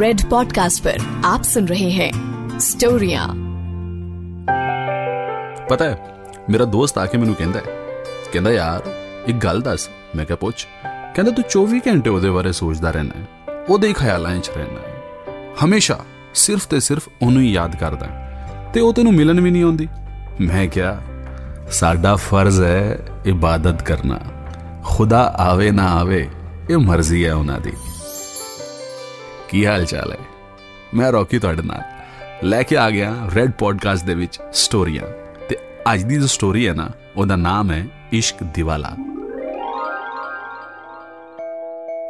Red podcast पर आप सुन रहे हैं स्टोरियां ਪਤਾ ਹੈ ਮੇਰਾ ਦੋਸਤ ਆ ਕੇ ਮੈਨੂੰ ਕਹਿੰਦਾ ਹੈ ਕਹਿੰਦਾ ਯਾਰ ਇੱਕ ਗੱਲ ਦੱਸ ਮੈਂ ਕਿਹਾ ਪੁੱਛ ਕਹਿੰਦਾ ਤੂੰ 24 ਘੰਟੇ ਉਹਦੇ ਬਾਰੇ ਸੋਚਦਾ ਰਹਿਣਾ ਹੈ ਉਹਦੇ ਹੀ ਖਿਆਲਾਂ 'ਚ ਰਹਿਣਾ ਹੈ ਹਮੇਸ਼ਾ ਸਿਰਫ ਤੇ ਸਿਰਫ ਉਹਨੂੰ ਹੀ ਯਾਦ ਕਰਦਾ ਹੈ ਤੇ ਉਹ ਤੈਨੂੰ ਮਿਲਣ ਵੀ ਨਹੀਂ ਆਉਂਦੀ ਮੈਂ ਕਿਹਾ ਸਾਡਾ ਫਰਜ਼ ਹੈ ਇਬਾਦਤ ਕਰਨਾ ਖੁਦਾ ਆਵੇ ਨਾ ਆਵੇ ਇਹ ਮਰਜ਼ੀ ਹੈ ਉਹਨਾਂ ਦੀ ਕੀ ਹਾਲ ਚਾਲ ਹੈ? ਮੈਂ ਰੌਕੀ ਤੁਹਾਡੇ ਨਾਲ। ਲੈ ਕੇ ਆ ਗਿਆ ਰੈਡ ਪੋਡਕਾਸਟ ਦੇ ਵਿੱਚ ਸਟੋਰੀਆਂ ਤੇ ਅੱਜ ਦੀ ਜੋ ਸਟੋਰੀ ਹੈ ਨਾ, ਉਹਦਾ ਨਾਮ ਹੈ ਇਸ਼ਕ ਦਿਵਾਲਾ।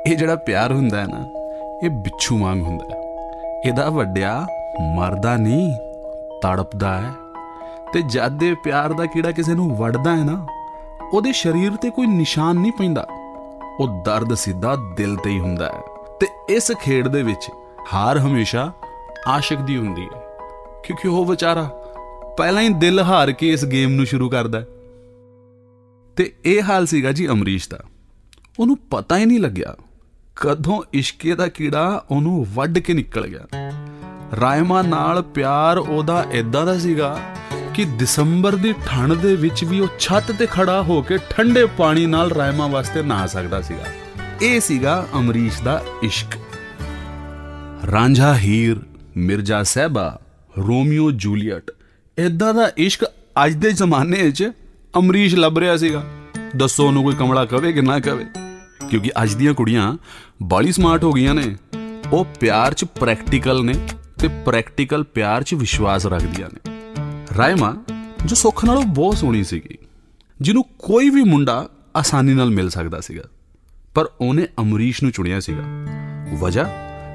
ਇਹ ਜਿਹੜਾ ਪਿਆਰ ਹੁੰਦਾ ਹੈ ਨਾ, ਇਹ ਬਿੱਛੂ ਵਾਂਗ ਹੁੰਦਾ ਹੈ। ਇਹਦਾ ਵੱਡਿਆ ਮਰਦਾ ਨਹੀਂ, ਤੜਪਦਾ ਹੈ। ਤੇ ਜਦ ਦੇ ਪਿਆਰ ਦਾ ਕੀੜਾ ਕਿਸੇ ਨੂੰ ਵੜਦਾ ਹੈ ਨਾ, ਉਹਦੇ ਸਰੀਰ ਤੇ ਕੋਈ ਨਿਸ਼ਾਨ ਨਹੀਂ ਪੈਂਦਾ। ਉਹ ਦਰਦ ਸਿੱਧਾ ਦਿਲ ਤੇ ਹੀ ਹੁੰਦਾ ਹੈ। ਤੇ ਇਸ ਖੇਡ ਦੇ ਵਿੱਚ ਹਾਰ ਹਮੇਸ਼ਾ ਆਸ਼ਿਕ ਦੀ ਹੁੰਦੀ ਹੈ। ਕਿਉਂਕਿ ਉਹ ਵਿਚਾਰਾ ਪਹਿਲਾਂ ਹੀ ਦਿਲ ਹਾਰ ਕੇ ਇਸ ਗੇਮ ਨੂੰ ਸ਼ੁਰੂ ਕਰਦਾ ਹੈ। ਤੇ ਇਹ ਹਾਲ ਸੀਗਾ ਜੀ ਅਮਰੀਸ਼ ਦਾ। ਉਹਨੂੰ ਪਤਾ ਹੀ ਨਹੀਂ ਲੱਗਿਆ ਕਦੋਂ ਇਸ਼ਕੇ ਦਾ ਕੀੜਾ ਉਹਨੂੰ ਵੱਢ ਕੇ ਨਿਕਲ ਗਿਆ। ਰਾਇਮਾ ਨਾਲ ਪਿਆਰ ਉਹਦਾ ਇਦਾਂ ਦਾ ਸੀਗਾ ਕਿ ਦਸੰਬਰ ਦੀ ਠੰਡ ਦੇ ਵਿੱਚ ਵੀ ਉਹ ਛੱਤ ਤੇ ਖੜਾ ਹੋ ਕੇ ਠੰਡੇ ਪਾਣੀ ਨਾਲ ਰਾਇਮਾ ਵਾਸਤੇ ਨਹਾ ਸਕਦਾ ਸੀਗਾ। ਇਹ ਸੀਗਾ ਅਮਰੀਸ਼ ਦਾ ਇਸ਼ਕ। ਰਾਂਝਾ ਹੀਰ, ਮਿਰਜ਼ਾ ਸਹਿਬਾ, ਰੋਮੀਓ ਜੂਲੀਅਟ ਇਦਾਂ ਦਾ ਇਸ਼ਕ ਅੱਜ ਦੇ ਜ਼ਮਾਨੇ ਵਿੱਚ ਅਮਰੀਸ਼ ਲੱਭ ਰਿਹਾ ਸੀਗਾ। ਦੱਸੋ ਉਹਨੂੰ ਕੋਈ ਕਮਲਾ ਕਵੇ ਕਿ ਨਾ ਕਵੇ। ਕਿਉਂਕਿ ਅੱਜ ਦੀਆਂ ਕੁੜੀਆਂ ਬਾਲੀ ਸਮਾਰਟ ਹੋ ਗਈਆਂ ਨੇ। ਉਹ ਪਿਆਰ 'ਚ ਪ੍ਰੈਕਟੀਕਲ ਨੇ ਤੇ ਪ੍ਰੈਕਟੀਕਲ ਪਿਆਰ 'ਚ ਵਿਸ਼ਵਾਸ ਰੱਖਦੀਆਂ ਨੇ। ਰਾਇਮਾ, ਜੋ ਸੁੱਖ ਨਾਲੋਂ ਬਹੁਤ ਸੋਹਣੀ ਸੀਗੀ, ਜਿਹਨੂੰ ਕੋਈ ਵੀ ਮੁੰਡਾ ਆਸਾਨੀ ਨਾਲ ਮਿਲ ਸਕਦਾ ਸੀਗਾ। ਪਰ ਉਹਨੇ ਅਮਰੀਸ਼ ਨੂੰ ਚੁਣਿਆ ਸੀਗਾ। ਵਜ੍ਹਾ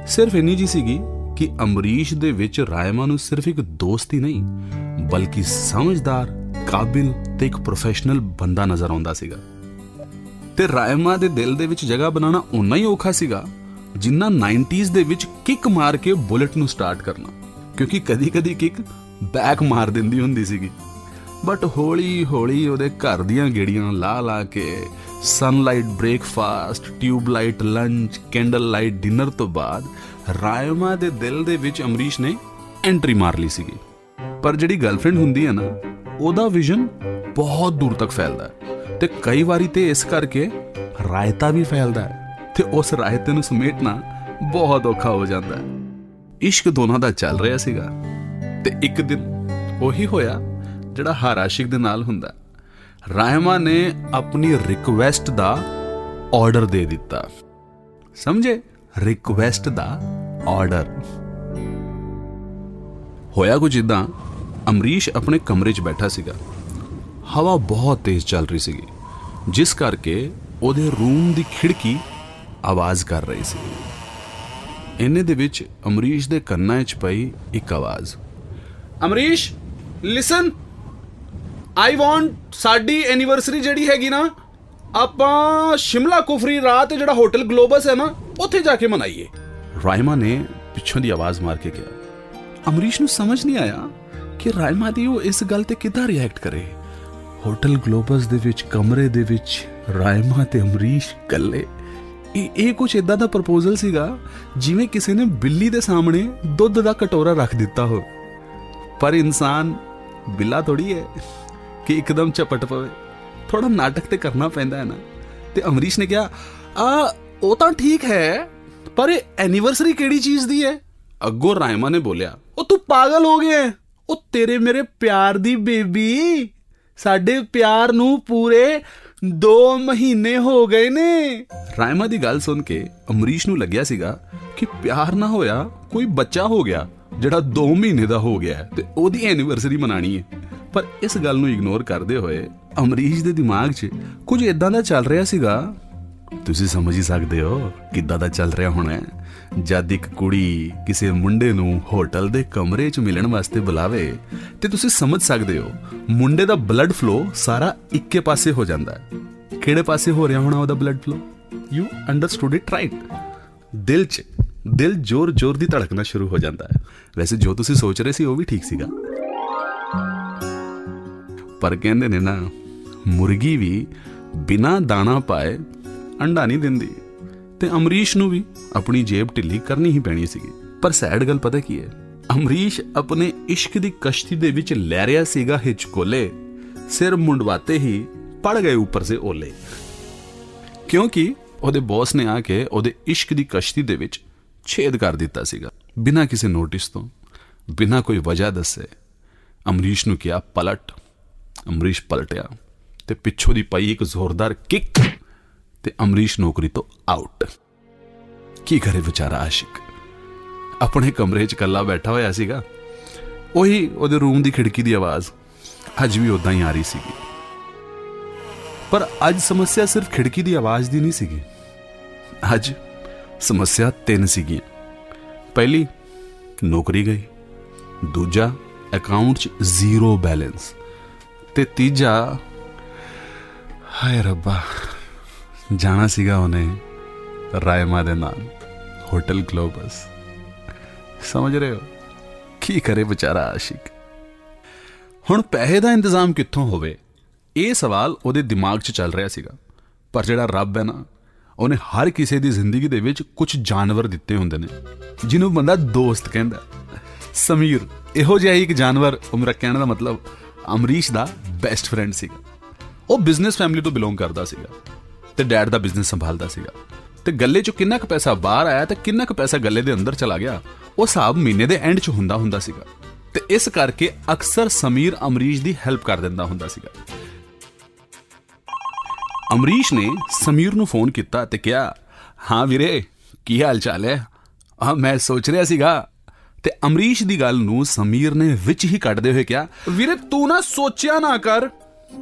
ਸਿਰਫ ਇੰਨੀ ਜੀ ਸੀਗੀ ਕਿ ਅਮਰੀਸ਼ ਦੇ ਵਿੱਚ ਰਾਇਮਾ ਨੂੰ ਸਿਰਫ ਇੱਕ ਦੋਸਤ ਹੀ ਨਹੀਂ, ਬਲਕਿ ਸਮਝਦਾਰ, ਕਾਬਿਲ ਤੇ ਇੱਕ ਪ੍ਰੋਫੈਸ਼ਨਲ ਬੰਦਾ ਨਜ਼ਰ ਆਉਂਦਾ ਸੀਗਾ। ਤੇ ਰਾਇਮਾ ਦੇ ਦਿਲ ਦੇ ਵਿੱਚ ਜਗ੍ਹਾ ਬਣਾਉਣਾ ਉਨਾ ਹੀ ਔਖਾ ਸੀਗਾ, ਜਿੰਨਾ 90s ਦੇ ਵਿੱਚ ਕਿੱਕ ਮਾਰ ਕੇ ਬੁਲਟ ਨੂੰ ਸਟਾਰਟ ਕਰਨਾ, ਕਿਉਂਕਿ ਕਦੀ-ਕਦੀ ਕਿੱਕ ਬੈਕ ਮਾਰ ਦਿੰਦੀ ਹੁੰਦੀ ਸੀਗੀ। ਬਟ ਹੌਲੀ ਹੌਲੀ ਉਹਦੇ ਘਰ ਦੀਆਂ ਗੇੜੀਆਂ ਲਾ ਲਾ ਕੇ sunlight breakfast tube light lunch candle light dinner ਤੋਂ ਬਾਅਦ ਰਾਇਮਾ ਦੇ ਦਿਲ ਦੇ ਵਿੱਚ ਅਮਰੀਸ਼ ਨੇ ਐਂਟਰੀ ਮਾਰ ਲਈ ਸੀਗੀ। ਪਰ ਜਿਹੜੀ ਗਰਲਫ੍ਰੈਂਡ ਹੁੰਦੀ ਹੈ ਨਾ, ਉਹਦਾ ਵਿਜ਼ਨ ਬਹੁਤ ਦੂਰ ਤੱਕ ਫੈਲਦਾ ਹੈ ਤੇ ਕਈ ਵਾਰੀ ਤੇ ਇਸ ਕਰਕੇ ਰਾਇਤਾ ਵੀ ਫੈਲਦਾ ਹੈ ਤੇ ਉਸ ਰਾਇਤੇ ਨੂੰ ਸਮੇਟਣਾ ਬਹੁਤ ਔਖਾ ਹੋ ਜਾਂਦਾ ਹੈ। ਇਸ਼ਕ ਦੋਨਾਂ ਦਾ ਚੱਲ ਰਿਹਾ ਸੀਗਾ ਤੇ ਇੱਕ ਦਿਨ ਉਹੀ ਹੋਇਆ ਜਿਹੜਾ ਹਰ ਆਸ਼ਿਕ ਦੇ ਨਾਲ ਹੁੰਦਾ ਰਾਇਮਾ ਨੇ ਆਪਣੀ ਰਿਕੁਐਸਟ ਦਾ ਆਰਡਰ ਦੇ ਦਿੱਤਾ। ਸਮਝੇ? ਰਿਕੁਐਸਟ ਦਾ ਆਰਡਰ ਹੋਇਆ ਕੁਝ ਇਦਾਂ ਅਮਰੀਸ਼ ਆਪਣੇ ਕਮਰੇ 'ਚ ਬੈਠਾ ਸੀਗਾ। ਹਵਾ ਬਹੁਤ ਤੇਜ਼ ਚੱਲ ਰਹੀ ਸੀਗੀ, ਜਿਸ ਕਰਕੇ ਉਹਦੇ ਰੂਮ ਦੀ ਖਿੜਕੀ ਆਵਾਜ਼ ਕਰ ਰਹੀ ਸੀ। ਇੰਨੇ ਦੇ ਵਿੱਚ ਅਮਰੀਸ਼ ਦੇ ਕੰਨਾਂ 'ਚ ਪਈ ਇੱਕ ਆਵਾਜ਼। ਅਮਰੀਸ਼ ਲਿਸਨ ਆਈ ਵਾਂਟ ਸਾਡੀ ਐਨੀਵਰਸਰੀ ਜਿਹੜੀ ਹੈਗੀ ਨਾ, ਆਪਾਂ ਸ਼ਿਮਲਾ ਕੁਫਰੀ ਰਾਤ ਜਿਹੜਾ ਹੋਟਲ ਗਲੋਬਸ ਹੈ ਨਾ, ਉੱਥੇ ਜਾ ਕੇ ਮਨਾਈਏ। ਰਾਇਮਾ ਨੇ ਪਿੱਛੋਂ ਦੀ ਆਵਾਜ਼ ਮਾਰ ਕੇ ਕਿਹਾ, ਅਮਰੀਸ਼ ਨੂੰ ਸਮਝ ਨਹੀਂ ਆਇਆ ਕਿ ਰਾਇਮਾ ਦੀ ਉਹ ਇਸ ਗੱਲ ਤੇ ਕਿੱਦਾਂ ਰਿਐਕਟ ਕਰੇ? ਹੋਟਲ ਗਲੋਬਸ ਦੇ ਵਿੱਚ, ਕਮਰੇ ਦੇ ਵਿੱਚ, ਰਾਇਮਾ ਤੇ ਅਮਰੀਸ਼ ਇਕੱਲੇ। ਇਹ ਇਹ ਕੁਝ ਇਦਾਂ ਦਾ ਪ੍ਰਪੋਜ਼ਲ ਸੀਗਾ, ਜਿਵੇਂ ਕਿਸੇ ਨੇ ਬਿੱਲੀ ਦੇ ਸਾਹਮਣੇ ਦੁੱਧ ਦਾ ਕਟੋਰਾ ਰੱਖ ਦਿੱਤਾ ਹੋ ਪਰ ਇਨਸਾਨ ਬਿੱਲਾ ਥੋੜੀ ਹੈ। ਕਿ ਇੱਕਦਮ ਝਪਟ ਪਵੇ। ਥੋੜਾ ਨਾਟਕ ਤੇ ਕਰਨਾ ਪੈਂਦਾ ਹੈ ਨਾ। ਤੇ ਅਮਰੀਸ਼ ਨੇ ਕਿਹਾ, ਆ, ਉਹ ਤਾਂ ਠੀਕ ਹੈ, ਪਰ ਇਹ ਐਨੀਵਰਸਰੀ ਕਿਹੜੀ ਚੀਜ਼ ਦੀ ਹੈ? ਅੱਗੋਂ ਰਾਇਮਾ ਨੇ ਬੋਲਿਆ, ਉਹ ਤੂੰ ਪਾਗਲ ਹੋ ਗਿਆ ਹੈ। ਉਹ ਤੇਰੇ ਮੇਰੇ ਪਿਆਰ ਦੀ ਬੇਬੀ। ਸਾਡੇ ਪਿਆਰ ਨੂੰ ਪੂਰੇ 2 ਮਹੀਨੇ ਹੋ ਗਏ ਨੇ। ਰਾਇਮਾ ਦੀ ਗੱਲ ਸੁਣ ਕੇ ਅਮਰੀਸ਼ ਨੂੰ ਲੱਗਿਆ ਸੀਗਾ ਕਿ ਪਿਆਰ ਨਾ ਹੋਇਆ, ਕੋਈ ਬੱਚਾ ਹੋ ਗਿਆ, ਜਿਹੜਾ 2 ਮਹੀਨੇ ਦਾ ਹੋ ਗਿਆ ਹੈ ਤੇ ਉਹਦੀ ਐਨੀਵਰਸਰੀ ਮਨਾਣੀ ਹੈ। ਪਰ ਇਸ ਗੱਲ ਨੂੰ ਇਗਨੋਰ ਕਰਦੇ ਹੋਏ ਅਮਰੀਸ਼ ਦੇ ਦਿਮਾਗ 'ਚ ਕੁਝ ਇਦਾਂ ਦਾ ਚੱਲ ਰਿਹਾ ਸੀਗਾ। ਤੁਸੀਂ ਸਮਝ ਹੀ ਸਕਦੇ ਹੋ ਕਿੱਦਾਂ ਦਾ ਚੱਲ ਰਿਹਾ ਹੋਣਾ ਹੈ। ਜਦ ਇੱਕ ਕੁੜੀ ਕਿਸੇ ਮੁੰਡੇ ਨੂੰ ਹੋਟਲ ਦੇ ਕਮਰੇ 'ਚ ਮਿਲਣ ਵਾਸਤੇ ਬੁਲਾਵੇ ਤੇ ਤੁਸੀਂ ਸਮਝ ਸਕਦੇ ਹੋ, ਮੁੰਡੇ ਦਾ ਬਲੱਡ ਫਲੋ ਸਾਰਾ ਇੱਕੇ ਪਾਸੇ ਹੋ ਜਾਂਦਾ ਹੈ। ਕਿਹੜੇ ਪਾਸੇ ਹੋ ਰਿਹਾ ਹੋਣਾ ਉਹਦਾ blood flow you understood it right ਦਿਲ 'ਚ, ਦਿਲ ਜ਼ੋਰ-ਜ਼ੋਰ ਦੀ ਧੜਕਣਾ ਸ਼ੁਰੂ ਹੋ ਜਾਂਦਾ ਹੈ। ਵੈਸੇ ਜੋ ਤੁਸੀਂ ਸੋਚ ਰਹੇ ਸੀ ਉਹ ਵੀ ਠੀਕ ਸੀਗਾ। ਪਰ ਕਹਿੰਦੇ ਨੇ ਨਾ, ਮੁਰਗੀ ਵੀ ਬਿਨਾ ਦਾਣਾ ਪਾਏ ਅੰਡਾ ਨਹੀਂ ਦਿੰਦੀ। ਤੇ ਅਮਰੀਸ਼ ਨੂੰ ਵੀ ਆਪਣੀ ਜੇਬ ਢਿੱਲੀ ਕਰਨੀ ਹੀ ਪੈਣੀ ਸੀਗੀ। ਪਰ ਸੈਡ ਗੱਲ ਪਤਾ ਕੀ ਹੈ? ਅਮਰੀਸ਼ ਆਪਣੇ ਇਸ਼ਕ ਦੀ ਕਸ਼ਤੀ ਦੇ ਵਿੱਚ ਲੈ ਰਿਹਾ ਸੀਗਾ ਹਿਚਕੋਲੇ। ਸਿਰ ਮੁੰਡਵਾਤੇ ਹੀ ਪੜ ਗਏ ਉੱਪਰ ਸੇ ਓਲੇ। ਕਿਉਂਕਿ ਉਹਦੇ ਬੌਸ ਨੇ ਆ ਕੇ ਉਹਦੇ ਇਸ਼ਕ ਦੀ ਕਸ਼ਤੀ ਦੇ ਵਿੱਚ ਛੇਦ ਕਰ ਦਿੱਤਾ ਸੀਗਾ, ਬਿਨਾਂ ਕਿਸੇ ਨੋਟਿਸ ਤੋਂ, ਬਿਨਾਂ ਕੋਈ ਵਜ੍ਹਾ ਦੱਸੇ। ਅਮਰੀਸ਼ ਨੂੰ ਕਿਹਾ, ਪਲਟ। ਅਮਰੀਸ਼ ਪਲਟਿਆ ਤੇ ਪਿੱਛੋਂ ਦੀ ਪਈ ਇੱਕ ਜ਼ੋਰਦਾਰ ਕਿੱਕ ਤੇ ਅਮਰੀਸ਼ ਨੌਕਰੀ ਤੋਂ ਆਊਟ ਕੀ ਕਰੇ ਵਿਚਾਰਾ ਆਸ਼ਿਕ? ਆਪਣੇ ਕਮਰੇ 'ਚ ਇਕੱਲਾ ਬੈਠਾ ਹੋਇਆ ਸੀਗਾ। ਉਹੀ ਉਹਦੇ ਰੂਮ ਦੀ ਖਿੜਕੀ ਦੀ ਆਵਾਜ਼। ਅੱਜ ਵੀ ਉਦਾਂ ਹੀ ਆ ਰਹੀ ਸੀਗੀ। ਪਰ ਅੱਜ ਸਮੱਸਿਆ ਸਿਰਫ ਖਿੜਕੀ ਦੀ ਆਵਾਜ਼ ਦੀ ਨਹੀਂ ਸੀਗੀ। ਅੱਜ ਸਮੱਸਿਆ ਤਿੰਨ ਸੀਗੀਆਂ। ਪਹਿਲੀ, ਨੌਕਰੀ ਗਈ। ਦੂਜਾ ਅਕਾਊਂਟ 'ਚ ਜ਼ੀਰੋ ਬੈਲੈਂਸ ਤੇ ਤੀਜਾ, ਹਾਏ ਰੱਬਾ, ਜਾਣਾ ਸੀਗਾ ਉਹਨੇ ਰਾਇਮਾ ਦੇ ਨਾਲ, ਹੋਟਲ ਗਲੋਬਸ। ਸਮਝ ਰਹੇ ਹੋ? ਕੀ ਕਰੇ ਵਿਚਾਰਾ ਆਸ਼ਿਕ? ਹੁਣ ਪੈਸੇ ਦਾ ਇੰਤਜ਼ਾਮ ਕਿੱਥੋਂ ਹੋਵੇ? ਇਹ ਸਵਾਲ ਉਹਦੇ ਦਿਮਾਗ 'ਚ ਚੱਲ ਰਿਹਾ ਸੀਗਾ। ਪਰ ਜਿਹੜਾ ਰੱਬ ਹੈ ਨਾ, ਉਹਨੇ ਹਰ ਕਿਸੇ ਦੀ ਜ਼ਿੰਦਗੀ ਦੇ ਵਿੱਚ ਕੁਝ ਜਾਨਵਰ ਦਿੱਤੇ ਹੁੰਦੇ ਨੇ, ਜਿਹਨੂੰ ਬੰਦਾ ਦੋਸਤ ਕਹਿੰਦਾ ਸਮੀਰ, ਇਹੋ ਜਿਹਾ ਹੀ ਇੱਕ ਜਾਨਵਰ ਉਮਰ ਕਹਿਣ ਦਾ ਮਤਲਬ ਅਮਰੀਸ਼ ਦਾ ਬੈਸਟ ਫਰੈਂਡ ਸੀਗਾ। ਉਹ ਬਿਜ਼ਨਸ ਫੈਮਿਲੀ ਤੋਂ ਬਿਲੋਂਗ ਕਰਦਾ ਸੀਗਾ ਤੇ ਡੈਡ ਦਾ ਬਿਜ਼ਨਸ ਸੰਭਾਲਦਾ ਸੀਗਾ। ਤੇ ਗੱਲੇ 'ਚੋਂ ਕਿੰਨਾ ਕੁ ਪੈਸਾ ਬਾਹਰ ਆਇਆ ਤੇ ਕਿੰਨਾ ਕੁ ਪੈਸਾ ਗੱਲੇ ਦੇ ਅੰਦਰ ਚਲਾ ਗਿਆ, ਉਹ ਹਿਸਾਬ ਮਹੀਨੇ ਦੇ ਐਂਡ 'ਚ ਹੁੰਦਾ ਹੁੰਦਾ ਸੀਗਾ। ਤੇ ਇਸ ਕਰਕੇ ਅਕਸਰ ਸਮੀਰ ਅਮਰੀਸ਼ ਦੀ ਹੈਲਪ ਕਰ ਦਿੰਦਾ ਹੁੰਦਾ ਸੀਗਾ। ਅਮਰੀਸ਼ ਨੇ ਸਮੀਰ ਨੂੰ ਫੋਨ ਕੀਤਾ ਤੇ ਕਿਹਾ, ਹਾਂ ਵੀਰੇ, ਕੀ ਹਾਲ ਚਾਲ ਹੈ? ਆ ਮੈਂ ਸੋਚ ਰਿਹਾ ਸੀਗਾ ਤੇ ਅਮਰੀਸ਼ ਦੀ ਗੱਲ ਨੂੰ ਸਮੀਰ ਨੇ ਵਿੱਚ ਹੀ ਕੱਢਦੇ ਹੋਏ ਕਿਹਾ, ਵੀਰੇ, ਤੂੰ ਨਾ ਸੋਚਿਆ ਨਾ ਕਰ।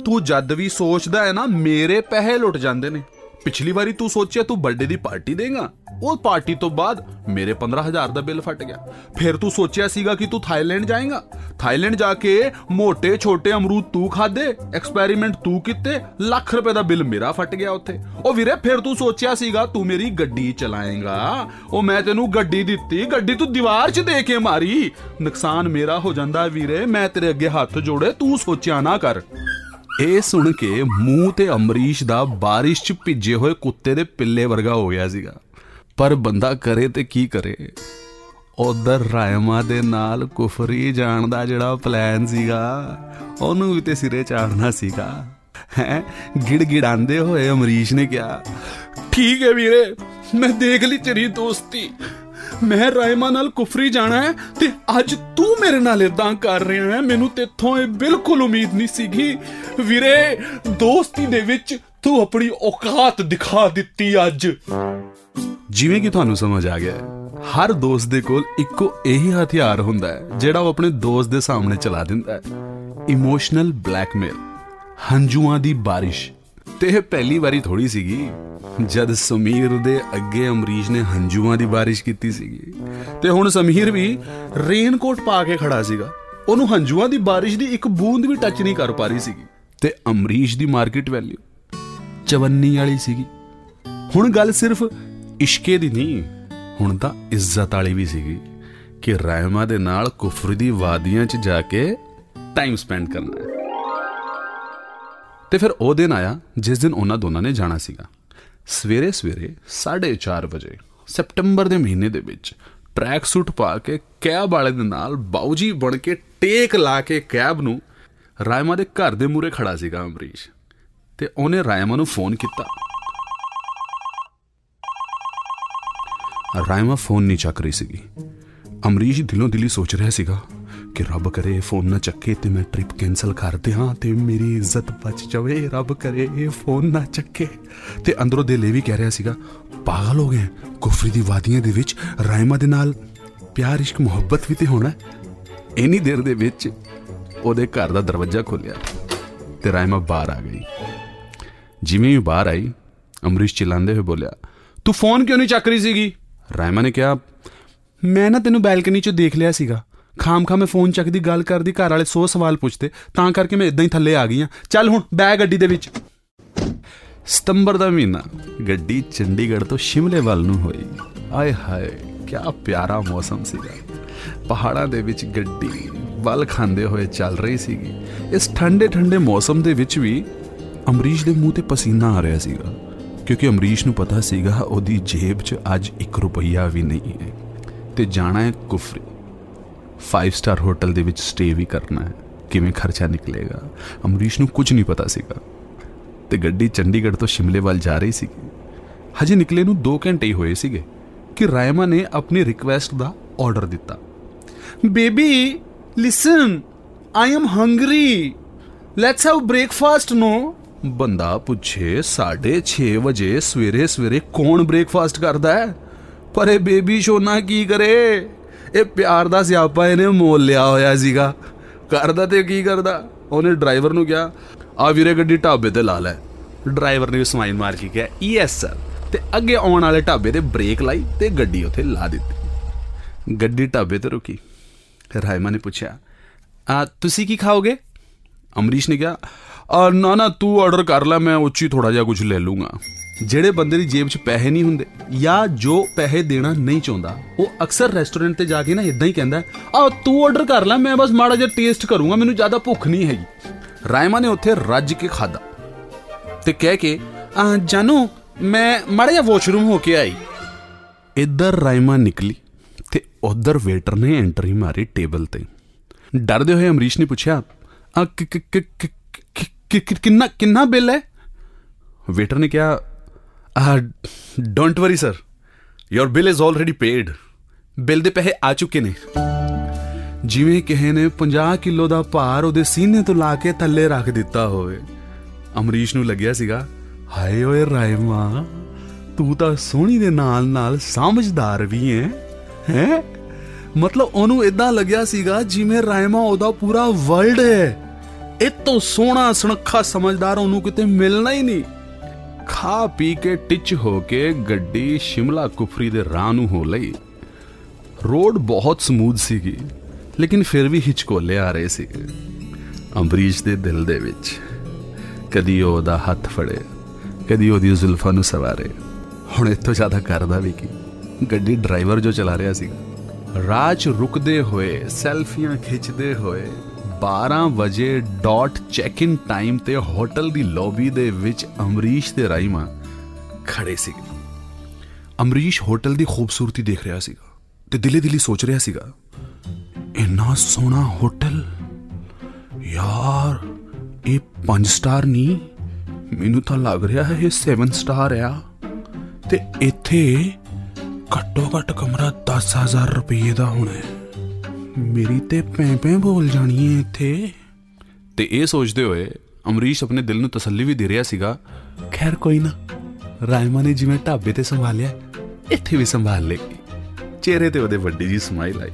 ਤੂੰ ਜਦ ਵੀ ਸੋਚਦਾ ਹੈ ਨਾ, ਮੇਰੇ ਪੈਸੇ ਲੁੱਟ ਜਾਂਦੇ ਨੇ। ਪਿਛਲੀ ਵਾਰੀ ਤੂੰ ਸੋਚਿਆ ਤੂੰ ਬਰਥਡੇ ਦੀ ਪਾਰਟੀ ਦੇਗਾ? ਉਹ ਪਾਰਟੀ ਤੋਂ ਬਾਅਦ ਮੇਰੇ 15000 ਦਾ ਬਿੱਲ ਫਟ ਗਿਆ। ਫਿਰ ਤੂੰ ਸੋਚਿਆ ਸੀਗਾ ਕਿ ਤੂੰ ਥਾਈਲੈਂਡ ਜਾਏਗਾ? ਥਾਈਲੈਂਡ ਜਾ ਕੇ ਮੋٹے ਛੋਟੇ ਅਮਰੂਦ ਤੂੰ ਖਾਦੇ ਐਕਸਪੈਰੀਮੈਂਟ ਤੂੰ ਕੀਤੇ, ਲੱਖ ਰੁਪਏ ਦਾ ਬਿੱਲ ਮੇਰਾ ਫਟ ਗਿਆ ਉੱਥੇ। ਉਹ ਵੀਰੇ, ਫਿਰ ਤੂੰ ਸੋਚਿਆ ਸੀਗਾ ਤੂੰ ਮੇਰੀ ਗੱਡੀ ਚਲਾਏਗਾ। ਉਹ ਮੈਂ ਤੈਨੂੰ ਗੱਡੀ ਦਿੱਤੀ, ਗੱਡੀ ਤੂੰ ਦੀਵਾਰ 'ਚ ਦੇ ਕੇ ਮਾਰੀ। ਨੁਕਸਾਨ ਮੇਰਾ ਹੋ ਜਾਂਦਾ ਵੀਰੇ, ਮੈਂ ਤੇਰੇ ਅੱਗੇ ਹੱਥ ਜੋੜੇ, ਤੂੰ ਸੋਚਿਆ ਨਾ ਕਰ। ਇਹ ਸੁਣ ਕੇ ਮੂੰਹ ਤੇ ਅਮਰੀਸ਼ ਦਾ ਬਾਰਿਸ਼ 'ਚ ਭਿੱਜੇ ਹੋਏ ਕੁੱਤੇ ਦੇ ਪਿੱਲੇ ਵਰਗਾ ਹੋ ਗਿਆ ਸੀਗਾ। ਪਰ ਬੰਦਾ ਕਰੇ ਤੇ ਕੀ ਕਰੇ? ਉਧਰ ਰਾਇਮਾ ਦੇ ਨਾਲ ਕੁਫਰੀ ਜਾਣ ਦਾ ਜਿਹੜਾ ਪਲਾਨ ਸੀਗਾ, ਉਹਨੂੰ ਵੀ ਤੇ ਸਿਰੇ ਚਾੜਨਾ ਸੀਗਾ। ਹੈ? ਗਿੜਗਿੜਾਉਂਦੇ ਹੋਏ ਅਮਰੀਸ਼ ਨੇ ਕਿਹਾ, ਠੀਕ ਹੈ ਵੀਰੇ, ਮੈਂ ਦੇਖ ਲਈ ਤੇਰੀ ਦੋਸਤੀ। ਮੈਂ ਰਾਇਮਾ ਨਾਲ ਕੁਫਰੀ ਜਾਣਾ ਹੈ ਤੇ ਅੱਜ ਤੂੰ ਮੇਰੇ ਨਾਲ ਇਦਾਂ ਕਰ ਰਿਹਾ ਹੈ। ਮੈਨੂੰ ਤੇਥੋਂ ਇਹ ਬਿਲਕੁਲ ਉਮੀਦ ਨਹੀਂ ਸੀਗੀ। ਵੀਰੇ, ਦੋਸਤੀ ਦੇ ਵਿੱਚ ਤੂੰ ਆਪਣੀ ਔਕਾਤ ਦਿਖਾ ਦਿੱਤੀ ਅੱਜ। ਜਿਵੇਂ ਕਿ ਤੁਹਾਨੂੰ ਸਮਝ ਆ ਗਿਆ ਹਰ ਦੋਸਤ ਦੇ ਕੋਲ ਇੱਕੋ ਇਹੀ ਹਥਿਆਰ ਹੁੰਦਾ ਹੈ, ਜਿਹੜਾ ਉਹ ਆਪਣੇ ਦੋਸਤ ਦੇ ਸਾਹਮਣੇ ਚਲਾ ਦਿੰਦਾ ਹੈ। ਇਮੋਸ਼ਨਲ ਬਲੈਕਮੇਲ ਹੰਝੂਆਂ ਦੀ ਬਾਰਿਸ਼। ਤੇ ਇਹ ਪਹਿਲੀ ਵਾਰੀ ਥੋੜੀ ਸੀਗੀ, ਜਦ ਸਮੀਰ ਦੇ ਅੱਗੇ ਅਮਰੀਸ਼ ਨੇ ਹੰਝੂਆਂ ਦੀ ਬਾਰਿਸ਼ ਕੀਤੀ ਸੀਗੀ। ਤੇ ਹੁਣ ਸਮੀਰ ਵੀ ਰੇਨਕੋਟ ਪਾ ਕੇ ਖੜਾ ਸੀਗਾ। ਉਹਨੂੰ ਹੰਝੂਆਂ ਦੀ ਬਾਰਿਸ਼ ਦੀ ਇੱਕ ਬੂੰਦ ਵੀ ਟੱਚ ਨਹੀਂ ਕਰ ਪਾ ਰਹੀ ਸੀਗੀ। ਤੇ ਅਮਰੀਸ਼ ਦੀ ਮਾਰਕੀਟ ਵੈਲਿਊ ਚਵੰਨੀ ਵਾਲੀ ਸੀਗੀ। ਹੁਣ ਗੱਲ ਸਿਰਫ ਇਸ਼ਕੇ ਦੀ ਨਹੀਂ। ਹੁਣ ਤਾਂ ਇੱਜ਼ਤ ਵਾਲੀ ਵੀ ਸੀਗੀ ਕਿ ਰਾਇਮਾ ਦੇ ਨਾਲ ਕੁਫਰ ਦੀ ਵਾਦੀਆਂ 'ਚ ਜਾ ਕੇ ਟਾਈਮ ਸਪੈਂਡ ਕਰਨਾ ਹੈ। ਤੇ ਫਿਰ ਉਹ ਦਿਨ ਆਇਆ ਜਿਸ ਦਿਨ ਉਹਨਾਂ ਦੋਨਾਂ ਨੇ ਜਾਣਾ ਸੀਗਾ। ਸਵੇਰੇ ਸਵੇਰੇ 4:30 ਵਜੇ, ਸਪਟੰਬਰ ਦੇ ਮਹੀਨੇ ਦੇ ਵਿੱਚ ਟਰੈਕ ਸੂਟ ਪਾ ਕੇ ਕੈਬ ਵਾਲੇ ਦੇ ਨਾਲ ਬਾਊਜੀ ਬਣ ਕੇ ਟੇਕ ਲਾ ਕੇ ਕੈਬ ਨੂੰ ਰਾਇਮਾ ਦੇ ਘਰ ਦੇ ਮੂਰੇ ਖੜਾ ਸੀਗਾ ਅਮਰੀਸ਼। ਤੇ ਉਹਨੇ ਰਾਇਮਾ ਨੂੰ ਫੋਨ ਕੀਤਾ। ਰਾਇਮਾ ਫੋਨ ਨਹੀਂ ਚੱਕ ਰਹੀ ਸੀਗੀ। ਅਮਰੀਸ਼ ਦਿਲੋਂ ਦਿਲੀ ਸੋਚ ਰਿਹਾ ਸੀਗਾ ਕਿ ਰੱਬ ਕਰੇ ਇਹ ਫੋਨ ਨਾ ਚੱਕੇ ਤੇ ਮੈਂ ਟ੍ਰਿਪ ਕੈਨਸਲ ਕਰ ਦਿਆਂ ਤੇ ਮੇਰੀ ਇੱਜ਼ਤ ਬਚ ਜਾਵੇ। ਰੱਬ ਕਰੇ ਇਹ ਫੋਨ ਨਾ ਚੱਕੇ। ਤੇ ਅੰਦਰੋਂ ਦਿਲ ਇਹ ਵੀ ਕਹਿ ਰਿਹਾ ਸੀਗਾ, ਪਾਗਲ ਹੋ ਗਏ ਕੁਫਰੀ ਦੀ ਵਾਦੀਆਂ ਦੇ ਵਿੱਚ ਰਾਇਮਾ ਦੇ ਨਾਲ ਪਿਆਰ, ਇਸ਼ਕ, ਮੁਹੱਬਤ ਵੀ ਤੇ ਹੋਣਾ ਇੰਨੀ ਦੇਰ ਦੇ ਵਿੱਚ ਉਹਦੇ ਘਰ ਦਾ ਦਰਵਾਜ਼ਾ ਖੁੱਲਿਆ ਤੇ ਰਾਇਮਾ ਬਾਹਰ ਆ ਗਈ। ਜਿਵੇਂ ਹੀ ਬਾਹਰ ਆਈ, ਅਮਰੀਸ਼ ਚਿਲਾਉਂਦੇ ਹੋਏ ਬੋਲਿਆ, ਤੂੰ ਫੋਨ ਕਿਉਂ ਨਹੀਂ ਚੱਕ ਰਹੀ ਸੀਗੀ? ਰਾਇਮਾ ਨੇ ਕਿਹਾ ਮੈਂ ਨਾ ਤੈਨੂੰ ਬੈਲਕਨੀ 'ਚ ਦੇਖ ਲਿਆ ਸੀਗਾ। ਖਾਮ ਖਾਮ ਮੈਂ ਫੋਨ ਚੱਕਦੀ ਗੱਲ ਕਰਦੀ ਘਰ ਵਾਲੇ 100 ਸਵਾਲ ਪੁੱਛਦੇ ਤਾਂ ਕਰਕੇ ਮੈਂ ਇਦਾਂ ਹੀ ਥੱਲੇ ਆ ਗਈ ਆ ਚੱਲ ਹੁਣ ਬੈ ਗੱਡੀ ਦੇ ਵਿੱਚ। ਸਤੰਬਰ ਦਾ ਮਹੀਨਾ ਗੱਡੀ ਚੰਡੀਗੜ੍ਹ ਤੋਂ ਸ਼ਿਮਲੇ ਵੱਲ ਨੂੰ ਹੋਈ। ਆਏ ਹਾਏ ਕੀ ਪਿਆਰਾ ਮੌਸਮ ਸੀਗਾ। ਪਹਾੜਾਂ ਦੇ ਵਿੱਚ ਗੱਡੀ ਵੱਲ ਖਾਂਦੇ ਹੋਏ ਚੱਲ ਰਹੀ ਸੀਗੀ। ਇਸ ਠੰਡੇ ਠੰਡੇ ਮੌਸਮ ਦੇ ਵਿੱਚ ਵੀ ਅਮਰੀਸ਼ ਦੇ ਮੂੰਹ ਤੇ ਪਸੀਨਾ ਆ ਰਿਹਾ ਸੀਗਾ। ਕਿਉਂਕਿ ਅਮਰੀਸ਼ ਨੂੰ ਪਤਾ ਸੀਗਾ ਉਹਦੀ ਜੇਬ 'ਚ ਅੱਜ 1 ਰੁਪਈਆ ਵੀ ਨਹੀਂ ਹੈ ਤੇ ਜਾਣਾ ਹੈ ਕੁਫਰੀ। 5 ਸਟਾਰ ਹੋਟਲ ਦੇ ਵਿੱਚ ਸਟੇ ਵੀ ਕਰਨਾ ਹੈ। ਕਿਵੇਂ ਖਰਚਾ ਨਿਕਲੇਗਾ? ਅਮਰੀਸ਼ ਨੂੰ ਕੁਝ ਨਹੀਂ ਪਤਾ ਸੀਗਾ। ਤੇ ਗੱਡੀ ਚੰਡੀਗੜ੍ਹ ਤੋਂ ਸ਼ਿਮਲੇ ਵੱਲ ਜਾ ਰਹੀ ਸੀ ਹਜੇ ਨਿਕਲੇ ਨੂੰ 2 ਘੰਟੇ ਹੀ ਹੋਏ ਸੀਗੇ ਕਿ ਰਾਇਮਾ ਨੇ ਆਪਣੀ ਰਿਕਵੈਸਟ ਦਾ ਆਰਡਰ ਦਿੱਤਾ। Baby listen I am hungry let's have breakfast no ਬੰਦਾ ਪੁੱਛੇ 6:30 ਵਜੇ ਸਵੇਰੇ ਸਵੇਰੇ ਕੌਣ ਬ੍ਰੇਕਫਾਸਟ ਕਰਦਾ ਹੈ? ਪਰ ਇਹ ਬੇਬੀ ਸ਼ੋਨਾ ਕੀ ਕਰੇ? ਇਹ ਪਿਆਰ ਦਾ ਸਿਆਪਾ ਇਹਨੇ ਮੋਲ ਲਿਆ ਹੋਇਆ ਸੀਗਾ। ਕਰਦਾ ਤੇ ਕੀ ਕਰਦਾ? ਉਹਨੇ ਡਰਾਈਵਰ ਨੂੰ ਕਿਹਾ, ਆ ਵੀਰੇ ਗੱਡੀ ਢਾਬੇ ਤੇ ਲਾ ਲੈ। ਡਰਾਈਵਰ ਨੇ ਵੀ ਸਮਾਈਲ ਮਾਰ ਕੇ ਕਿਹਾ ਯੈਸ ਸਰ ਤੇ ਅੱਗੇ ਆਉਣ ਵਾਲੇ ਢਾਬੇ ਤੇ ਬ੍ਰੇਕ ਲਾਈ ਤੇ ਗੱਡੀ ਉੱਥੇ ਲਾ ਦਿੱਤੀ। ਗੱਡੀ ਢਾਬੇ ਤੇ ਰੁਕੀ। ਰਾਇਮਾ ਨੇ ਪੁੱਛਿਆ, ਆ, ਤੁਸੀਂ ਕੀ ਖਾਓਗੇ? ਅਮਰੀਸ਼ ਨੇ ਕਿਹਾ ਆ ਨਾ ਨਾ, ਤੂੰ ਆਰਡਰ ਕਰ ਲੈ, ਮੈਂ ਉੱਚੀ ਥੋੜਾ ਜਿਹਾ ਕੁਝ ਲੈ ਲੂੰਗਾ। ਜਿਹੜੇ ਬੰਦੇ ਦੀ ਜੇਬ 'ਚ ਪੈਸੇ ਨਹੀਂ ਹੁੰਦੇ ਜਾਂ ਜੋ ਪੈਸੇ ਦੇਣਾ ਨਹੀਂ ਚਾਹੁੰਦਾ, ਉਹ ਅਕਸਰ ਰੈਸਟੋਰੈਂਟ ਤੇ ਜਾ ਕੇ ਨਾ ਇਦਾਂ ਹੀ ਕਹਿੰਦਾ ਆ, ਤੂੰ ਆਰਡਰ ਕਰ ਲੈ, ਮੈਂ ਬਸ ਮਾੜਾ ਜਿਹਾ ਟੇਸਟ ਕਰੂੰਗਾ, ਮੈਨੂੰ ਜ਼ਿਆਦਾ ਭੁੱਖ ਨਹੀਂ ਹੈਗੀ। ਰਾਇਮਾ ਨੇ ਉੱਥੇ ਰੱਜ ਕੇ ਖਾਦਾ ਤੇ ਕਹਿ ਕੇ, ਆ, ਜਾਨੂ, ਮੈਂ ਮਾੜਾ ਜਿਹਾ ਵਾਸ਼ਰੂਮ ਹੋ ਕੇ ਆਈ। ਇੱਧਰ ਰਾਇਮਾ ਨਿਕਲੀ ਤੇ ਉਧਰ ਵੇਟਰ ਨੇ ਐਂਟਰੀ ਮਾਰੀ ਟੇਬਲ ਤੇ। ਡਰਦੇ ਹੋਏ ਅਮਰੀਸ਼ ਨੇ ਪੁੱਛਿਆ, ਆ ਕਿ- ਕਿ- ਕਿ- ਕਿ- ਕਿ- ਕਿ- ਕਿ- ਕਿੰਨਾ ਕਿੰਨਾ ਬਿੱਲ ਹੈ? ਵੇਟਰ ਨੇ ਕਿਹਾ don't worry sir your bill is already paid bill ਦੇ ਪੈਸੇ ਆ ਚੁੱਕੇ ਨੇ। ਜਿਵੇਂ ਕਿਸੇ ਨੇ 50 ਕਿਲੋ ਦਾ ਭਾਰ ਉਹਦੇ ਸੀਨੇ ਤੋਂ ਲਾ ਕੇ ਥੱਲੇ ਰੱਖ ਦਿੱਤਾ ਹੋਵੇ। ਅਮਰੀਸ਼ ਨੂੰ ਲੱਗਿਆ ਸੀਗਾ, ਹਾਏ ਓਏ ਰਾਇਮਾ ਤੂੰ ਤਾਂ ਸੋਹਣੀ ਦੇ ਨਾਲ ਨਾਲ ਸਮਝਦਾਰ ਵੀ ਹੈ ਹੈ? ਮਤਲਬ ਉਹਨੂੰ ਇਦਾਂ ਲੱਗਿਆ ਸੀਗਾ ਜਿਵੇਂ ਰਾਇਮਾ ਉਹਦਾ ਪੂਰਾ ਵਰਲਡ ਹੈ। ਇਹ ਤੋਂ ਸੋਹਣਾ ਸੁਨੱਖਾ ਸਮਝਦਾਰ ਉਹਨੂੰ ਕਿਤੇ ਮਿਲਣਾ ਹੀ ਨਹੀਂ। ਖਾ ਪੀ ਕੇ ਟਿਚ ਹੋ ਕੇ ਗੱਡੀ ਸ਼ਿਮਲਾ ਕੁਫਰੀ ਦੇ ਰਾਹ ਨੂੰ ਹੋ ਲਈ। ਰੋਡ ਬਹੁਤ ਸਮੂਥ ਸੀਗੀ, ਲੇਕਿਨ ਫਿਰ ਵੀ ਹਿਚਕੋਲੇ ਆ ਰਹੇ ਸੀਗੇ ਅੰਬਰੀਸ਼ ਦੇ ਦਿਲ ਦੇ ਵਿੱਚ, ਕਦੀ ਉਹ ਉਹਦਾ ਹੱਥ ਫੜੇ, ਕਦੀ ਉਹਦੀ ਜ਼ੁਲਫਾਂ ਨੂੰ ਸਵਾਰੇ। ਹੁਣ ਇਤੋਂ ਜ਼ਿਆਦਾ ਕਰਦਾ ਵੀ ਕੀ? ਗੱਡੀ ਡਰਾਈਵਰ ਜੋ ਚਲਾ ਰਿਹਾ ਸੀਗਾ ਰਾਹ 'ਚ ਰੁਕਦੇ ਹੋਏ, ਸੈਲਫੀਆਂ ਖਿੱਚਦੇ ਹੋਏ 12 ਵਜੇ ਡਾਟ ਚੈੱਕ ਇਨ ਟਾਈਮ ਤੇ ਹੋਟਲ ਦੀ ਲੌਬੀ ਦੇ ਵਿੱਚ ਅਮਰੀਸ਼ ਤੇ ਰਾਈਮਾ ਖੜੇ ਸੀਗੇ। ਅਮਰੀਸ਼ ਹੋਟਲ ਦੀ ਖੂਬਸੂਰਤੀ ਦੇਖ ਰਿਹਾ ਸੀਗਾ ਤੇ ਦਿਲੇ ਦਿਲੀ ਸੋਚ ਰਿਹਾ ਸੀਗਾ, ਇੰਨਾ ਸੋਹਣਾ ਹੋਟਲ ਯਾਰ, ਇਹ 5 ਸਟਾਰ ਨਹੀਂ? ਮੈਨੂੰ ਤਾਂ ਲੱਗ ਰਿਹਾ ਹੈ ਇਹ 7 ਸਟਾਰ ਆ। ਤੇ ਇੱਥੇ ਘੱਟੋ ਘੱਟ ਕਮਰਾ 10000 ਰੁਪਏ ਦਾ ਹੋਣਾ ਹੈ। ਮੇਰੀ ਤੇ ਪੈਂ ਪੈਂ ਬੋਲ ਜਾਣੀ ਹੈ ਇੱਥੇ। ਤੇ ਇਹ ਸੋਚਦੇ ਹੋਏ ਅਮਰੀਸ਼ ਆਪਣੇ ਦਿਲ ਨੂੰ ਤਸੱਲੀ ਵੀ ਦੇ ਰਿਹਾ ਸੀਗਾ। ਖੈਰ ਕੋਈ ਨਾ ਰਾਇਮਾ ਨੇ ਜਿਵੇਂ ਢਾਬੇ ਤੇ ਸੰਭਾਲਿਆ ਇੱਥੇ ਵੀ ਸੰਭਾਲ ਲੇਗੀ ਚਿਹਰੇ ਤੇ ਉਹਦੇ ਵੱਡੀ ਜੀ ਸਮਾਈਲ ਆਈ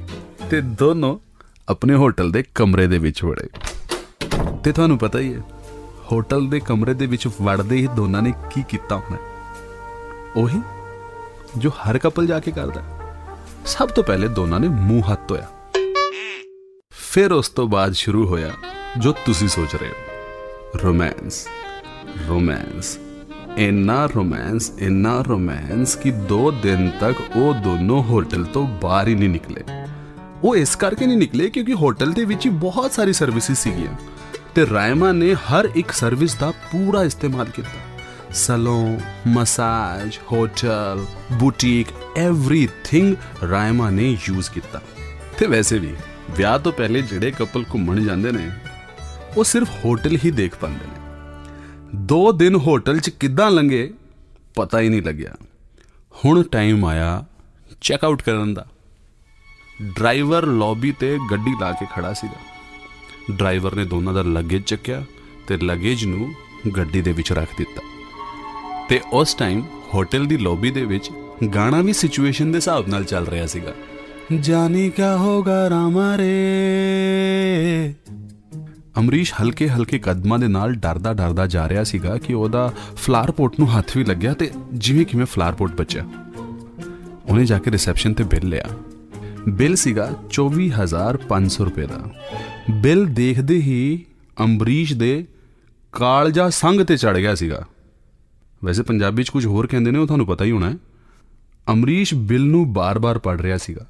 ਤੇ ਦੋਨੋਂ ਆਪਣੇ ਹੋਟਲ ਦੇ ਕਮਰੇ ਦੇ ਵਿੱਚ ਵੜੇ। ਤੇ ਤੁਹਾਨੂੰ ਪਤਾ ਹੀ ਹੈ ਹੋਟਲ ਦੇ ਕਮਰੇ ਦੇ ਵਿੱਚ ਵੜਦੇ ਹੀ ਦੋਨਾਂ ਨੇ ਕੀ ਕੀਤਾ ਹੋਣਾ। ਉਹੀ ਜੋ ਹਰ ਕਪਲ ਜਾ ਕੇ ਕਰਦਾ। ਸਭ ਤੋਂ ਪਹਿਲੇ ਦੋਨਾਂ ਨੇ ਮੂੰਹ ਹੱਥ ਧੋਇਆ। ਫਿਰ ਉਸ ਤੋਂ ਬਾਅਦ ਸ਼ੁਰੂ ਹੋਇਆ ਜੋ ਤੁਸੀਂ ਸੋਚ ਰਹੇ ਹੋ। ਰੋਮਾਂਸ। ਰੋਮਾਂਸ। ਇੰਨਾ ਰੋਮਾਂਸ ਇੰਨਾ ਰੋਮਾਂਸ ਕਿ 2 ਦਿਨ ਤੱਕ ਉਹ ਦੋਨੋਂ ਹੋਟਲ ਤੋਂ ਬਾਹਰ ਹੀ ਨਹੀਂ ਨਿਕਲੇ। ਉਹ ਇਸ ਕਰਕੇ ਨਹੀਂ ਨਿਕਲੇ ਕਿਉਂਕਿ ਹੋਟਲ ਦੇ ਵਿੱਚ ਹੀ ਬਹੁਤ ਸਾਰੀ ਸਰਵਿਸਿਜ਼ ਸੀਗੀਆਂ ਤੇ ਰਾਇਮਾ ਨੇ ਹਰ ਇੱਕ ਸਰਵਿਸ ਦਾ ਪੂਰਾ ਇਸਤੇਮਾਲ ਕੀਤਾ। Salon, massage, hotel, boutique everything Raima ਨੇ ਯੂਜ਼ ਕੀਤਾ। ਤੇ ਵੈਸੇ ਵੀ ਵਿਆਹ ਤੋਂ ਪਹਿਲੇ ਜਿਹੜੇ ਕਪਲ ਘੁੰਮਣ ਜਾਂਦੇ ਨੇ, ਉਹ ਸਿਰਫ ਹੋਟਲ ਹੀ ਦੇਖ ਪਾਉਂਦੇ ਨੇ। ਦੋ ਦਿਨ ਹੋਟਲ 'ਚ ਕਿੱਦਾਂ ਲੰਘੇ, ਪਤਾ ਹੀ ਨਹੀਂ ਲੱਗਿਆ। ਹੁਣ ਟਾਈਮ ਆਇਆ ਚੈੱਕ ਆਊਟ ਕਰਨ ਦਾ। ਡਰਾਈਵਰ ਲੌਬੀ ਤੇ ਗੱਡੀ ਲਾ ਕੇ ਖੜਾ ਸੀਗਾ। ਡਰਾਈਵਰ ਨੇ ਦੋਨਾਂ ਦਾ ਲੱਗੇਜ ਚੱਕਿਆ ਤੇ ਲੱਗੇਜ ਨੂੰ ਗੱਡੀ ਦੇ ਵਿੱਚ ਰੱਖ ਦਿੱਤਾ। ਤੇ ਉਸ ਟਾਈਮ ਹੋਟਲ ਦੀ ਲੌਬੀ ਦੇ ਵਿੱਚ ਗਾਣਾ ਵੀ ਸਿਚੁਏਸ਼ਨ ਦੇ ਹਿਸਾਬ ਨਾਲ ਚੱਲ ਰਿਹਾ ਸੀਗਾ। ਜਾਨੀ ਕਿਆ ਹੋਗਾ ਰਾਮਾ ਰੇ। ਅਮਰੀਸ਼ ਹਲਕੇ ਹਲਕੇ ਕਦਮਾਂ ਦੇ ਨਾਲ ਡਰਦਾ ਡਰਦਾ ਜਾ ਰਿਹਾ ਸੀਗਾ ਕਿ ਉਹਦਾ ਫਲਾਰ ਪੋਟ ਨੂੰ ਹੱਥ ਵੀ ਲੱਗਿਆ ਤੇ ਜਿਵੇਂ ਕਿਵੇਂ ਫਲਾਰ ਪੋਟ ਬਚਿਆ। ਉਹਨੇ ਜਾ ਕੇ ਰਿਸੈਪਸ਼ਨ ਤੇ ਬਿੱਲ ਲਿਆ। ਬਿੱਲ ਸੀਗਾ 24500 ਰੁਪਏ ਦਾ। ਬਿੱਲ ਦੇਖਦੇ ਹੀ ਅੰਬਰੀਸ਼ ਦੇ ਕਾਲਜਾ ਸੰਗ ਤੇ ਚੜ ਗਿਆ ਸੀਗਾ। ਵੈਸੇ ਪੰਜਾਬੀ 'ਚ ਕੁਝ ਹੋਰ ਕਹਿੰਦੇ ਨੇ, ਉਹ ਤੁਹਾਨੂੰ ਪਤਾ ਹੀ ਹੋਣਾ ਹੈ। ਅਮਰੀਸ਼ ਬਿੱਲ ਨੂੰ ਬਾਰ-ਬਾਰ ਪੜ ਰਿਹਾ ਸੀਗਾ।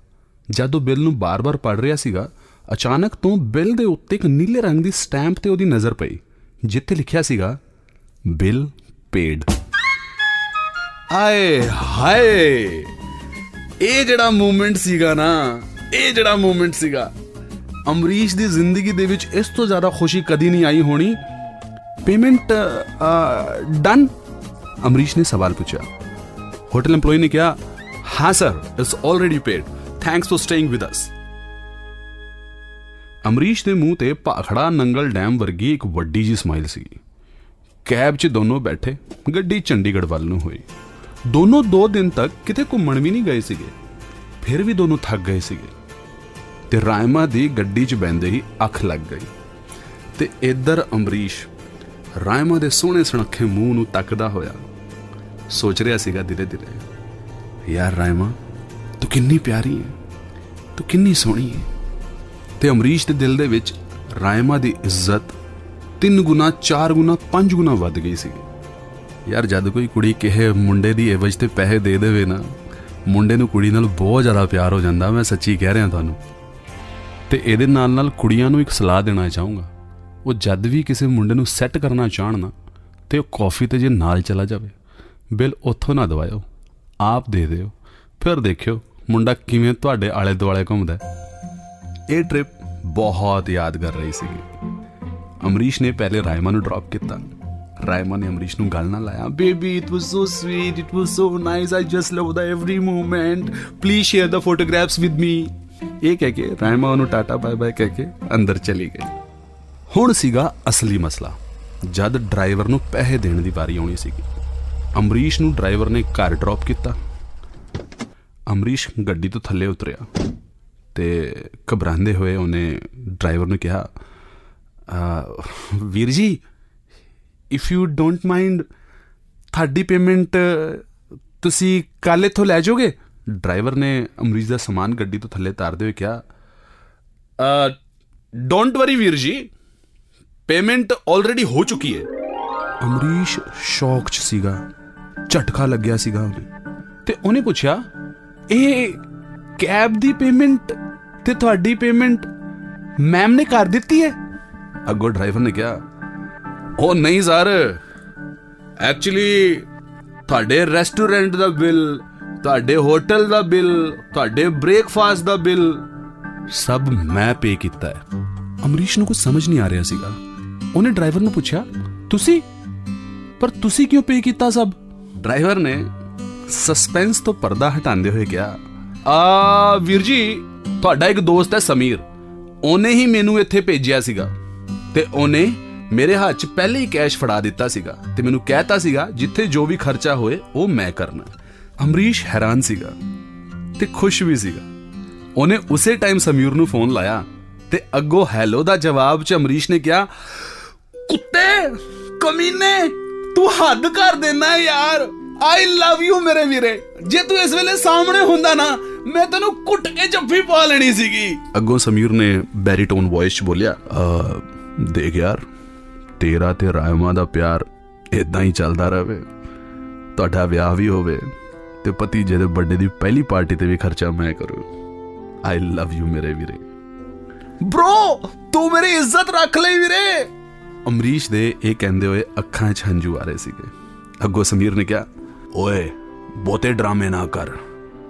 ਜਦੋਂ ਬਿੱਲ ਨੂੰ ਬਾਰ-ਬਾਰ ਪੜ ਰਿਹਾ ਸੀਗਾ, ਅਚਾਨਕ ਤੋਂ ਬਿੱਲ ਦੇ ਉੱਤੇ ਇੱਕ ਨੀਲੇ ਰੰਗ ਦੀ ਸਟੈਂਪ ਤੇ ਉਹਦੀ ਨਜ਼ਰ ਪਈ, ਜਿੱਥੇ ਲਿਖਿਆ ਸੀਗਾ, ਬਿੱਲ ਪੇਡ. ਆਏ ਹਾਏ! ਇਹ ਜਿਹੜਾ ਮੂਮੈਂਟ ਸੀਗਾ ਨਾ, ਇਹ ਜਿਹੜਾ ਮੂਮੈਂਟ ਸੀਗਾ, ਅਮਰੀਸ਼ ਦੀ ਜ਼ਿੰਦਗੀ ਦੇ ਵਿੱਚ ਇਸ ਤੋਂ ਜ਼ਿਆਦਾ ਖੁਸ਼ੀ ਕਦੀ ਨਹੀਂ ਆਈ ਹੋਣੀ। ਪੇਮੈਂਟ ਡਨ ਅਮਰੀਸ਼ ਨੇ ਸਵਾਲ ਪੁੱਛਿਆ। ਹੋਟਲ EMPLOYE ਨੇ ਕਿਹਾ, ਹਾਂ sir it's already paid thanks for staying with us Amrish ਦੇ ਮੂੰਹ ਤੇ ਭਾਖੜਾ ਨੰਗਲ ਡੈਮ ਵਰਗੀ ਇੱਕ ਵੱਡੀ ਜੀ ਸਮਾਈਲ ਸੀ ਕੈਬ 'ਚ ਦੋਨੋਂ ਬੈਠੇ, ਗੱਡੀ ਚੰਡੀਗੜ੍ਹ ਵੱਲ ਨੂੰ ਹੋਈ। ਦੋਨੋਂ 2 ਦਿਨ ਤੱਕ ਕਿਤੇ ਘੁੰਮਣ ਵੀ ਨਹੀਂ ਗਏ ਸੀਗੇ। ਫਿਰ ਵੀ ਦੋਨੋਂ ਥੱਕ ਗਏ ਸੀਗੇ। ਤੇ ਰਾਇਮਾ ਦੀ ਗੱਡੀ 'ਚ ਬੈੰਦੇ ਹੀ ਅੱਖ ਲੱਗ ਗਈ। ਤੇ ਇੱਧਰ ਅਮਰੀਸ਼ ਰਾਇਮਾ ਦੇ ਸੋਹਣੇ ਸੁਨੱਖੇ ਮੂੰਹ ਨੂੰ ਤੱਕਦਾ ਹੋਇਆ ਸੋਚ ਰਿਹਾ ਸੀਗਾ ਧੀਰੇ ਧੀਰੇ, ਯਾਰ ਰਾਇਮਾ ਤੂੰ ਕਿੰਨੀ ਪਿਆਰੀ ਹੈ ਤੂੰ ਕਿੰਨੀ ਸੋਹਣੀ ਹੈ ਤੇ ਅਮਰੀਸ਼ ਦੇ ਦਿਲ ਦੇ ਵਿੱਚ ਰਾਇਮਾ ਦੀ ਇੱਜ਼ਤ ਤਿੰਨ ਗੁਣਾ, ਚਾਰ ਗੁਣਾ, ਪੰਜ ਗੁਣਾ ਵੱਧ ਗਈ ਸੀ। ਯਾਰ ਜਦ ਕੋਈ ਕੁੜੀ ਕਿਹੇ ਮੁੰਡੇ ਦੀ ਇਵਜ ਤੇ ਪੈਸੇ ਦੇ ਦੇਵੇ ਨਾ, ਮੁੰਡੇ ਨੂੰ ਕੁੜੀ ਨਾਲ ਬਹੁਤ ਜ਼ਿਆਦਾ ਪਿਆਰ ਹੋ ਜਾਂਦਾ, ਮੈਂ ਸੱਚੀ ਕਹਿ ਰਿਹਾ ਤੁਹਾਨੂੰ। ਤੇ ਇਹਦੇ ਨਾਲ ਨਾਲ ਕੁੜੀਆਂ ਨੂੰ ਇੱਕ ਸਲਾਹ ਦੇਣਾ ਚਾਹੂੰਗਾ। ਉਹ ਜਦ ਵੀ ਕਿਸੇ ਮੁੰਡੇ ਨੂੰ ਸੈੱਟ ਕਰਨਾ ਚਾਹਣ ਨਾ, ਤੇ ਉਹ ਕਾਫੀ ਤੇ ਜੇ ਨਾਲ ਚਲਾ ਜਾਵੇ, ਬਿੱਲ ਉੱਥੋਂ ਨਾ ਦਵਾਇਓ, ਆਪ ਦੇ ਦਿਓ, ਫਿਰ ਦੇਖਿਓ ਮੁੰਡਾ ਕਿਵੇਂ ਤੁਹਾਡੇ ਆਲੇ ਦੁਆਲੇ ਘੁੰਮਦਾ ਹੈ। ਇਹ ਟ੍ਰਿਪ ਬਹੁਤ ਯਾਦਗਾਰ ਰਹੀ ਸੀਗੀ। ਅਮਰੀਸ਼ ਨੇ ਪਹਿਲੇ ਰਾਇਮਾ ਨੂੰ ਡ੍ਰੌਪ ਕੀਤਾ। ਰਾਇਮਾ ਨੇ ਅਮਰੀਸ਼ ਨੂੰ ਗੱਲ ਨਾਲ ਲਾਇਆ। Baby it was so sweet it was so nice I just love the every moment please share the photographs with me ਇਹ ਕਹਿ ਕੇ ਰਾਇਮਾ ਉਹਨੂੰ ਟਾਟਾ ਬਾਏ ਬਾਏ ਕਹਿ ਕੇ ਅੰਦਰ ਚਲੀ ਗਈ। ਹੁਣ ਸੀਗਾ ਅਸਲੀ ਮਸਲਾ। ਜਦ ਡਰਾਈਵਰ ਨੂੰ ਪੈਸੇ ਦੇਣ ਦੀ ਵਾਰੀ ਆਉਣੀ ਸੀਗੀ, ਅਮਰੀਸ਼ ਨੂੰ ਡਰਾਈਵਰ ਨੇ ਘਰ ਡ੍ਰੌਪ ਕੀਤਾ। ਅਮਰੀਸ਼ ਗੱਡੀ ਤੋਂ ਥੱਲੇ ਉਤਰਿਆ ਤੇ ਘਬਰਾਉਂਦੇ ਹੋਏ ਉਹਨੇ ਡਰਾਈਵਰ ਨੂੰ ਕਿਹਾ ਅਹ, ਵੀਰ ਜੀ ਇਫ ਯੂ ਡੋਂਟ ਮਾਈਂਡ ਤੁਹਾਡੀ ਪੇਮੈਂਟ ਤੁਸੀਂ ਕੱਲ ਇੱਥੋਂ ਲੈ ਜਾਓਗੇ? ਡਰਾਈਵਰ ਨੇ ਅਮਰੀਸ਼ ਦਾ ਸਮਾਨ ਗੱਡੀ ਤੋਂ ਥੱਲੇ ਤਾਰਦੇ ਹੋਏ ਕਿਹਾ ਡੋਂਟ ਵਰੀ ਵੀਰ ਜੀ ਪੇਮੈਂਟ ਆਲਰੇਡੀ ਹੋ ਚੁੱਕੀ ਹੈ। ਅਮਰੀਸ਼ ਸ਼ੌਕ 'ਚ ਸੀਗਾ ਝਟਕਾ ਲੱਗਿਆ ਸੀਗਾ ਉਹਨੇ ਤੇ ਉਹਨੇ ਪੁੱਛਿਆ ਇਹ ਕੈਬ ਦੀ ਪੇਮੈਂਟ ਤੇ ਤੁਹਾਡੀ ਪੇਮੈਂਟ ਮੈਮ ਨੇ ਕਰ ਦਿੱਤੀ ਹੈ? ਅੱਗੋਂ ਡਰਾਈਵਰ ਨੇ ਕਿਹਾ ਉਹ ਨਹੀਂ ਸਰ ਐਕਚੁਅਲੀ ਤੁਹਾਡੇ ਰੈਸਟੋਰੈਂਟ ਦਾ ਬਿੱਲ ਤੁਹਾਡੇ ਹੋਟਲ ਦਾ ਬਿੱਲ ਤੁਹਾਡੇ ਬ੍ਰੇਕਫਾਸਟ ਦਾ ਬਿੱਲ ਸਭ ਮੈਂ ਪੇ ਕੀਤਾ ਹੈ. ਅਮਰੀਸ਼ ਨੂੰ ਕੁਝ ਸਮਝ ਨਹੀਂ ਆ ਰਿਹਾ ਸੀਗਾ। ਉਹਨੇ ਡਰਾਈਵਰ ਨੂੰ ਪੁੱਛਿਆ ਤੁਸੀਂ? ਪਰ ਤੁਸੀਂ ਕਿਉਂ ਪੇ ਕੀਤਾ ਸਭ? ਡਰਾਈਵਰ ਨੇ ਸਸਪੈਂਸ ਤੋਂ ਪਰਦਾ ਹਟਾਉਂਦੇ ਹੋਏ ਕਿਹਾ, ਆ, ਵੀਰ ਜੀ, ਤੁਹਾਡਾ ਇੱਕ ਦੋਸਤ ਹੈ ਸਮੀਰ। ਉਹਨੇ ਹੀ ਮੈਨੂੰ ਇੱਥੇ ਭੇਜਿਆ ਸੀਗਾ ਤੇ ਉਹਨੇ ਮੇਰੇ ਹੱਥ 'ਚ ਪਹਿਲੇ ਹੀ ਕੈਸ਼ ਫੜਾ ਦਿੱਤਾ ਸੀਗਾ ਤੇ ਮੈਨੂੰ ਕਹਿਤਾ ਸੀਗਾ, ਜਿੱਥੇ ਜੋ ਵੀ ਖਰਚਾ ਹੋਏ, ਉਹ ਮੈਂ ਕਰਨਾ। ਅਮਰੀਸ਼ ਹੈਰਾਨ ਸੀਗਾ ਤੇ ਖੁਸ਼ ਵੀ ਸੀਗਾ। ਉਹਨੇ ਉਸੇ ਟਾਈਮ ਸਮੀਰ ਨੂੰ ਫੋਨ ਲਾਇਆ ਤੇ ਅੱਗੋਂ ਹੈਲੋ ਦਾ ਜਵਾਬ 'ਚ ਅਮਰੀਸ਼ ਨੇ ਕਿਹਾ, ਕੁੱਤੇ, ਕਮੀਨੇ, ਤੂੰ ਹੱਦ ਕਰ ਦੇਣਾ ਯਾਰ। ਆਈ ਲਵ ਯੂ ਮੇਰੇ ਵੀਰੇ। ਜੇ ਤੂੰ ਇਸ ਵੇਲੇ ਸਾਹਮਣੇ ਹੁੰਦਾ ਨਾ ਮੈਂ ਤੈਨੂੰ ਕੁੱਟ ਕੇ ਜੱਫੀ ਪਾ ਲੈਣੀ ਸੀਗੀ। ਅੱਗੋਂ ਸਮੀਰ ਨੇ ਬੈਰੀਟੋਨ ਵੌਇਸ 'ਚ ਬੋਲਿਆ "ਅਹ, ਦੇਖ ਯਾਰ ਤੇਰਾ ਤੇ ਰਾਇਮਾ ਦਾ ਪਿਆਰ ਇਦਾਂ ਹੀ ਚੱਲਦਾ ਰਹੇ ਤੁਹਾਡਾ ਵਿਆਹ ਵੀ ਹੋਵੇ ਤੇ ਭਤੀਜੇ ਦੇ ਬਰਥਡੇ ਦੀ ਪਹਿਲੀ ਪਾਰਟੀ ਤੇ ਵੀ ਖਰਚਾ ਮੈਂ ਕਰੂ। ਆਈ ਲਵ ਯੂ ਮੇਰੇ ਵੀਰੇ। ਬ్రో ਤੂੰ ਮੇਰੀ ਇੱਜ਼ਤ ਰੱਖ ਲਈ ਵੀਰੇ। ਅਮਰੀਸ਼ ਦੇ ਇਹ ਕਹਿੰਦੇ ਹੋਏ ਅੱਖਾਂ 'ਚ ਹੰਝੂ ਆ ਰਹੇ ਸੀਗੇ। ਅੱਗੋਂ ਸਮੀਰ ਨੇ ਕਿਹਾ ਓਏ, ਬਹੁਤੇ ਡਰਾਮੇ ਨਾ ਕਰ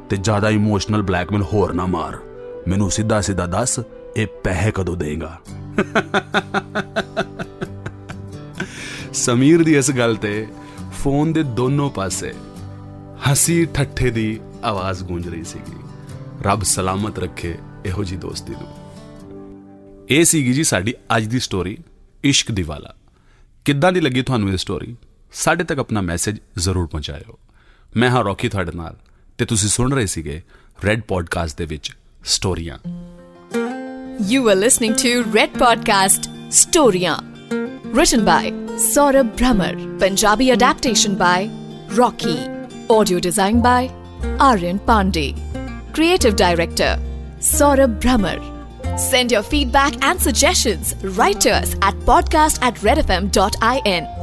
ਤੇ ਜ਼ਿਆਦਾ ਇਮੋਸ਼ਨਲ ਬਲੈਕਮੇਲ ਹੋਰ ਨਾ ਮਾਰ। ਮੈਨੂੰ ਸਿੱਧਾ ਸਿੱਧਾ ਦੱਸ, ਇਹ ਪੈਸੇ ਕਦੋਂ ਦੇਗਾ? ਸਮੀਰ ਦੀ ਇਸ ਗੱਲ ਤੇ ਫੋਨ ਦੇ ਦੋਨੋਂ ਪਾਸੇ ਹਸੀ ਠੱਠੇ ਦੀ ਆਵਾਜ਼ ਗੂੰਜ ਰਹੀ ਸੀਗੀ। ਰੱਬ ਸਲਾਮਤ ਰੱਖੇ ਇਹੋ ਜੀ ਦੋਸਤੀ ਨੂੰ। ਇਹ ਸੀਗੀ ਜੀ ਸਾਡੀ ਅੱਜ ਦੀ ਸਟੋਰੀ ਇਸ਼ਕ ਦੀਵਾਲਾ। ਕਿੱਦਾਂ ਦੀ ਲੱਗੀ ਤੁਹਾਨੂੰ ਇਹ ਸਟੋਰੀ ਸਾਡੇ ਤੱਕ ਆਪਣਾ ਮੈਸੇਜ ਜ਼ਰੂਰ ਪਹੁੰਚਾਇਓ ਮੈਂ ਹਾਂ ਰੌਕੀ ਤੁਹਾਡੇ ਨਾਲ ਤੇ ਤੁਸੀਂ ਸੁਣ ਰਹੇ ਸੀਗੇ ਰੈੱਡ ਪੋਡਕਾਸਟ ਦੇ ਵਿੱਚ ਸਟੋਰੀਆਂ You were listening to Red Podcast Storiyan. Written by Saurabh Brahmer. Punjabi adaptation by Rocky. Audio design by Aryan Pandey. Creative Director Saurabh Brahmer. Send your feedback and suggestions right to us at podcast at redfm.in.